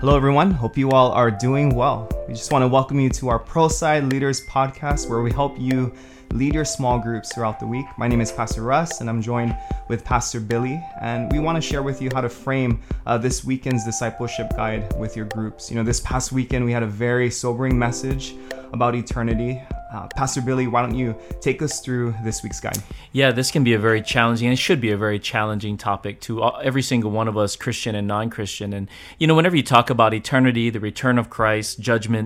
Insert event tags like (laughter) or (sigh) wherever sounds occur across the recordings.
Hello, everyone. Hope you all are doing well. We just want to welcome you to our Pearlside Leaders podcast, where we help you lead your small groups throughout the week. My name is Pastor Russ, and I'm joined with Pastor Billy, and we want to share with you how to frame uh, this weekend's discipleship guide with your groups. You know, this past weekend we had a very sobering message about eternity. Uh, Pastor Billy, why don't you take us through this week's guide? Yeah, this can be a very challenging, and it should be a very challenging topic to every single one of us, Christian and non Christian. And, you know, whenever you talk about eternity, the return of Christ, judgment,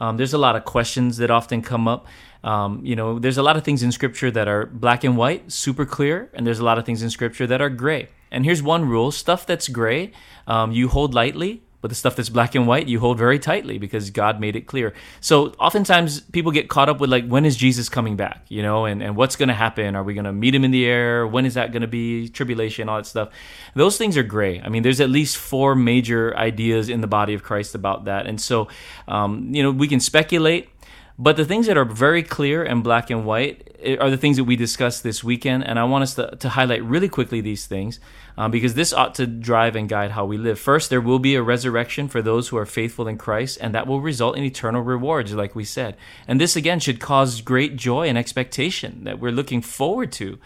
um, there's a lot of questions that often come up. Um, you know, there's a lot of things in Scripture that are black and white, super clear, and there's a lot of things in Scripture that are gray. And here's one rule stuff that's gray, um, you hold lightly, but the stuff that's black and white, you hold very tightly because God made it clear. So oftentimes people get caught up with like, when is Jesus coming back? You know, and, and what's going to happen? Are we going to meet him in the air? When is that going to be? Tribulation, all that stuff. Those things are gray. I mean, there's at least four major ideas in the body of Christ about that. And so, um, you know, we can speculate but the things that are very clear and black and white are the things that we discussed this weekend. And I want us to, to highlight really quickly these things um, because this ought to drive and guide how we live. First, there will be a resurrection for those who are faithful in Christ, and that will result in eternal rewards, like we said. And this, again, should cause great joy and expectation that we're looking forward to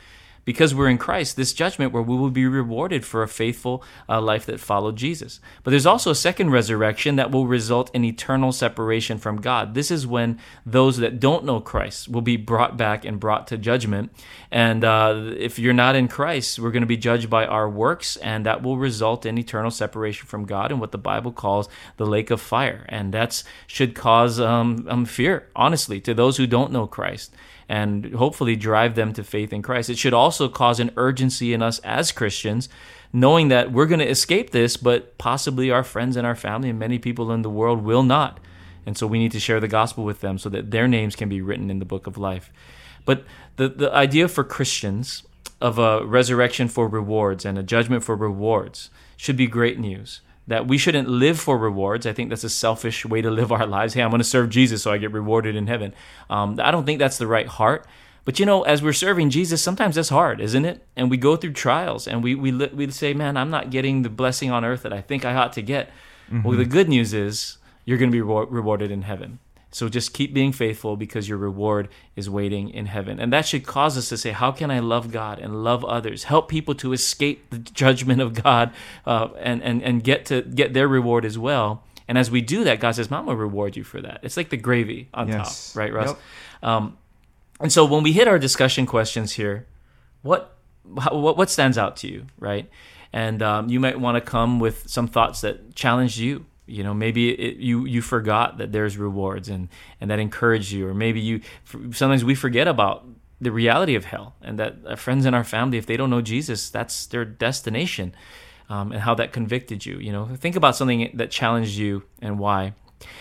because we're in Christ, this judgment where we will be rewarded for a faithful uh, life that followed Jesus. But there's also a second resurrection that will result in eternal separation from God. This is when those that don't know Christ will be brought back and brought to judgment. And uh, if you're not in Christ, we're going to be judged by our works, and that will result in eternal separation from God and what the Bible calls the lake of fire. And that should cause um, um, fear, honestly, to those who don't know Christ and hopefully drive them to faith in Christ. It should also cause an urgency in us as Christians, knowing that we're going to escape this, but possibly our friends and our family and many people in the world will not. And so we need to share the gospel with them so that their names can be written in the book of life. But the, the idea for Christians of a resurrection for rewards and a judgment for rewards should be great news that we shouldn't live for rewards. I think that's a selfish way to live our lives. Hey, I'm going to serve Jesus so I get rewarded in heaven. Um, I don't think that's the right heart. But you know, as we're serving Jesus, sometimes that's hard, isn't it? And we go through trials, and we we we say, "Man, I'm not getting the blessing on earth that I think I ought to get." Mm-hmm. Well, the good news is you're going to be rewarded in heaven. So just keep being faithful because your reward is waiting in heaven. And that should cause us to say, How can I love God and love others? Help people to escape the (laughs) judgment of God uh, and, and, and get to get their reward as well. And as we do that, God says, going to reward you for that. It's like the gravy on yes. top, right, Russ? Yep. Um, and so when we hit our discussion questions here, what, what, what stands out to you, right? And um, you might want to come with some thoughts that challenge you you know maybe it, you you forgot that there's rewards and and that encourage you or maybe you sometimes we forget about the reality of hell and that our friends in our family if they don't know jesus that's their destination um, and how that convicted you you know? Think about something that challenged you and why.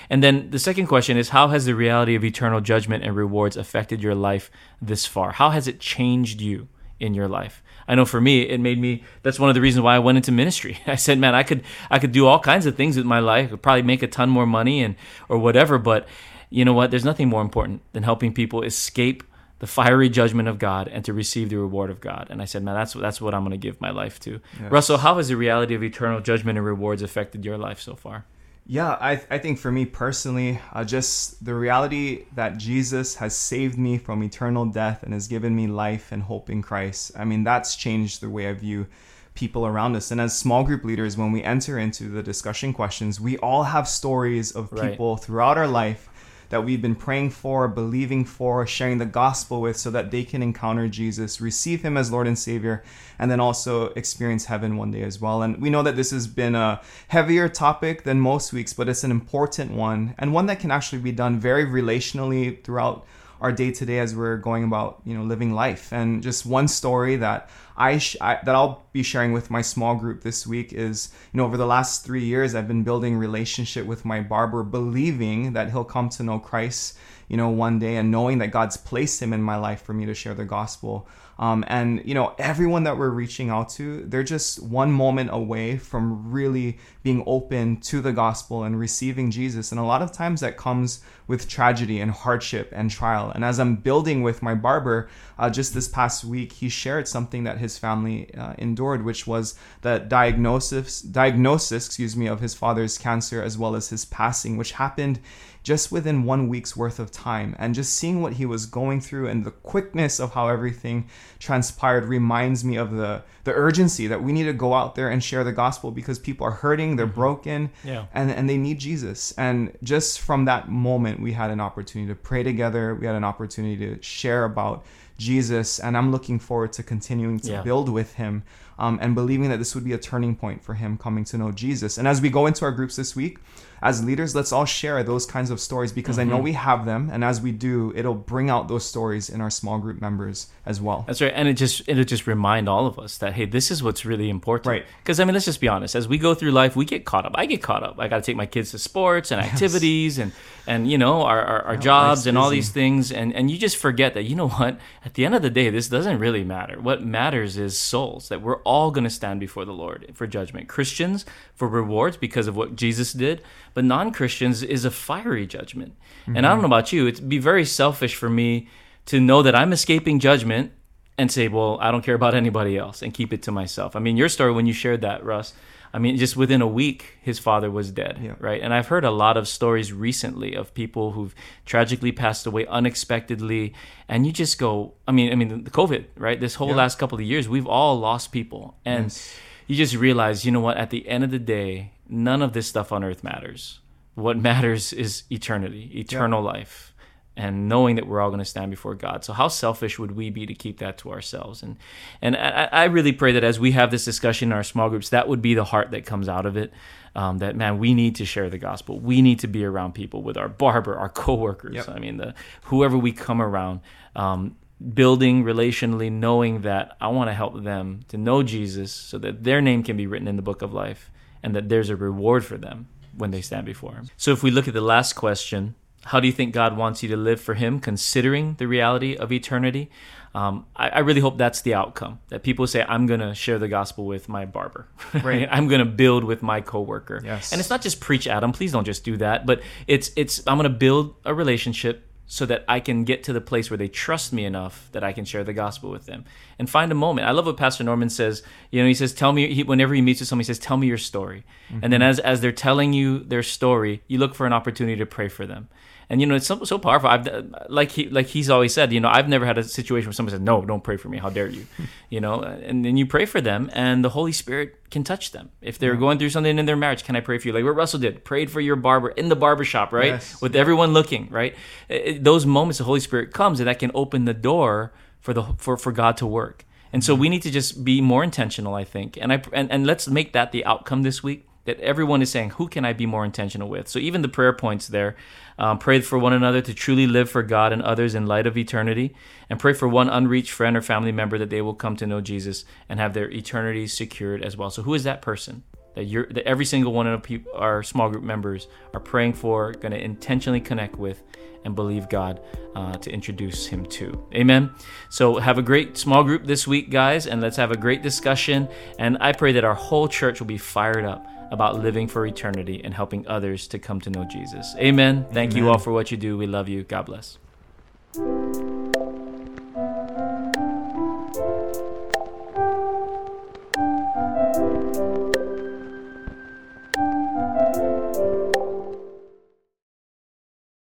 And then the second question is how has the reality of eternal judgment and rewards affected your life this far? How has it changed you in your life I know for me, it made me. That's one of the reasons why I went into ministry. (laughs) I said, man, I could I could do all kinds of things with my life. I could probably make a ton more money and or whatever. But you know what? There's nothing more important than helping people escape the fiery judgment of God and to receive the reward of God. And I said, man, that's that's what I'm going to give my life to. Yes. Russell, how has the reality of eternal judgment and rewards affected your life so far? Yeah, I, I think for me personally, uh, just the reality that Jesus has saved me from eternal death and has given me life and hope in Christ. I mean, that's changed the way I view people around us. And as small group leaders, when we enter into the discussion questions, we all have stories of people right. throughout our life that we've been praying for, believing for, sharing the gospel with so that they can encounter Jesus, receive him as Lord and Savior, and then also experience heaven one day as well. And we know that this has been a heavier topic than most weeks, but it's an important one and one that can actually be done very relationally throughout our day to day as we're going about you know living life and just one story that I, sh- I, that I'll be sharing with my small group this week is you know over the last 3 years I've been building relationship with my barber believing that he'll come to know Christ you know one day and knowing that God's placed him in my life for me to share the gospel um, and you know, everyone that we're reaching out to, they're just one moment away from really being open to the gospel and receiving Jesus. And a lot of times that comes with tragedy and hardship and trial. And as I'm building with my barber, uh, just this past week, he shared something that his his family uh, endured, which was the diagnosis diagnosis, excuse me, of his father's cancer as well as his passing, which happened just within one week's worth of time. And just seeing what he was going through and the quickness of how everything transpired reminds me of the, the urgency that we need to go out there and share the gospel because people are hurting, they're mm-hmm. broken, yeah. and, and they need Jesus. And just from that moment, we had an opportunity to pray together, we had an opportunity to share about Jesus, and I'm looking forward to continuing to yeah. build with him um, and believing that this would be a turning point for him coming to know Jesus. And as we go into our groups this week, as leaders, let's all share those kinds of stories because mm-hmm. I know mm-hmm. we have them, and as we do, it'll bring out those stories in our small group members as well. That's right, and it just it'll just remind all of us that hey, this is what's really important. Right. Because I mean, let's just be honest. As we go through life, we get caught up. I get caught up. I got to take my kids to sports and activities yes. and and you know our our, our jobs and all these things, and and you just forget that you know what? At the end of the day, this doesn't really matter. What matters is souls. That we're all going to stand before the Lord for judgment. Christians for rewards because of what Jesus did, but non Christians is a fiery judgment. Mm-hmm. And I don't mm-hmm. know about you, it'd be very selfish for me to know that I'm escaping judgment and say, well, I don't care about anybody else and keep it to myself. I mean, your story when you shared that, Russ, I mean, just within a week, his father was dead, yeah. right? And I've heard a lot of stories recently of people who've tragically passed away unexpectedly, and you just go, I mean, I mean, the COVID, right? This whole yeah. last couple of years, we've all lost people, and yes. you just realize, you know what? At the end of the day, none of this stuff on earth matters. What matters is eternity, eternal yeah. life and knowing that we're all going to stand before God. So how selfish would we be to keep that to ourselves? And and I, I, really pray that as we have this discussion in our small groups, that would be the heart that comes out of it. Um, that man, we need to share the gospel. We need to be around people with our barber, our coworkers. Yep. I mean, the whoever we come around. Um, building relationally, knowing that I want to help them to know Jesus so that their name can be written in the book of life and that there's a reward for them when they stand before Him. So if we look at the last question, how do you think God wants you to live for Him, considering the reality of eternity? Um, I, I, really hope that's the outcome. That people say, "I'm going to share the gospel with my barber. (laughs) Right. I'm going to build with my coworker." Yes. And it's not just preach Adam. Please don't just do that. But it's it's I'm going to build a relationship so that I can get to the place where they trust me enough that I can share the gospel with them and find a moment. I love what Pastor Norman says. You know, he says, "Tell me." He, whenever he meets with someone, he says, "Tell me your story." Mm-hmm. And then mm-hmm. as as they're telling you their story, you look for an opportunity to pray for them and you know it's so, so powerful. I've like he like he's always said, you know, I've never had a situation where someone said, "No, don't pray for me. How dare you?" (laughs) you know, and then you pray for them, and the Holy Spirit can touch them if they're going through something in their marriage. Can I pray for you? Like what Russell did, prayed for your barber in the barber shop, right, yes. with everyone looking, right. It, those moments, the Holy Spirit comes, and that can open the door for the for for God to work. And so mm-hmm. we need to just be more intentional, I think. And I and, and let's make that the outcome this week that everyone is saying, who can I be more intentional with? So even the prayer points there, um, pray for one another to truly live for God and others in light of eternity, and pray for one unreached friend or family member that they will come to know Jesus and have their eternity secured as well. So who is that person? That you're that every single one of our small group members are praying for, going to intentionally connect with, and believe God uh, to introduce Him to. Amen. So have a great small group this week, guys, and let's have a great discussion. And I pray that our whole church will be fired up about living for eternity and helping others to come to know Jesus. Amen. Thank Amen. you all for what you do. We love you. God bless.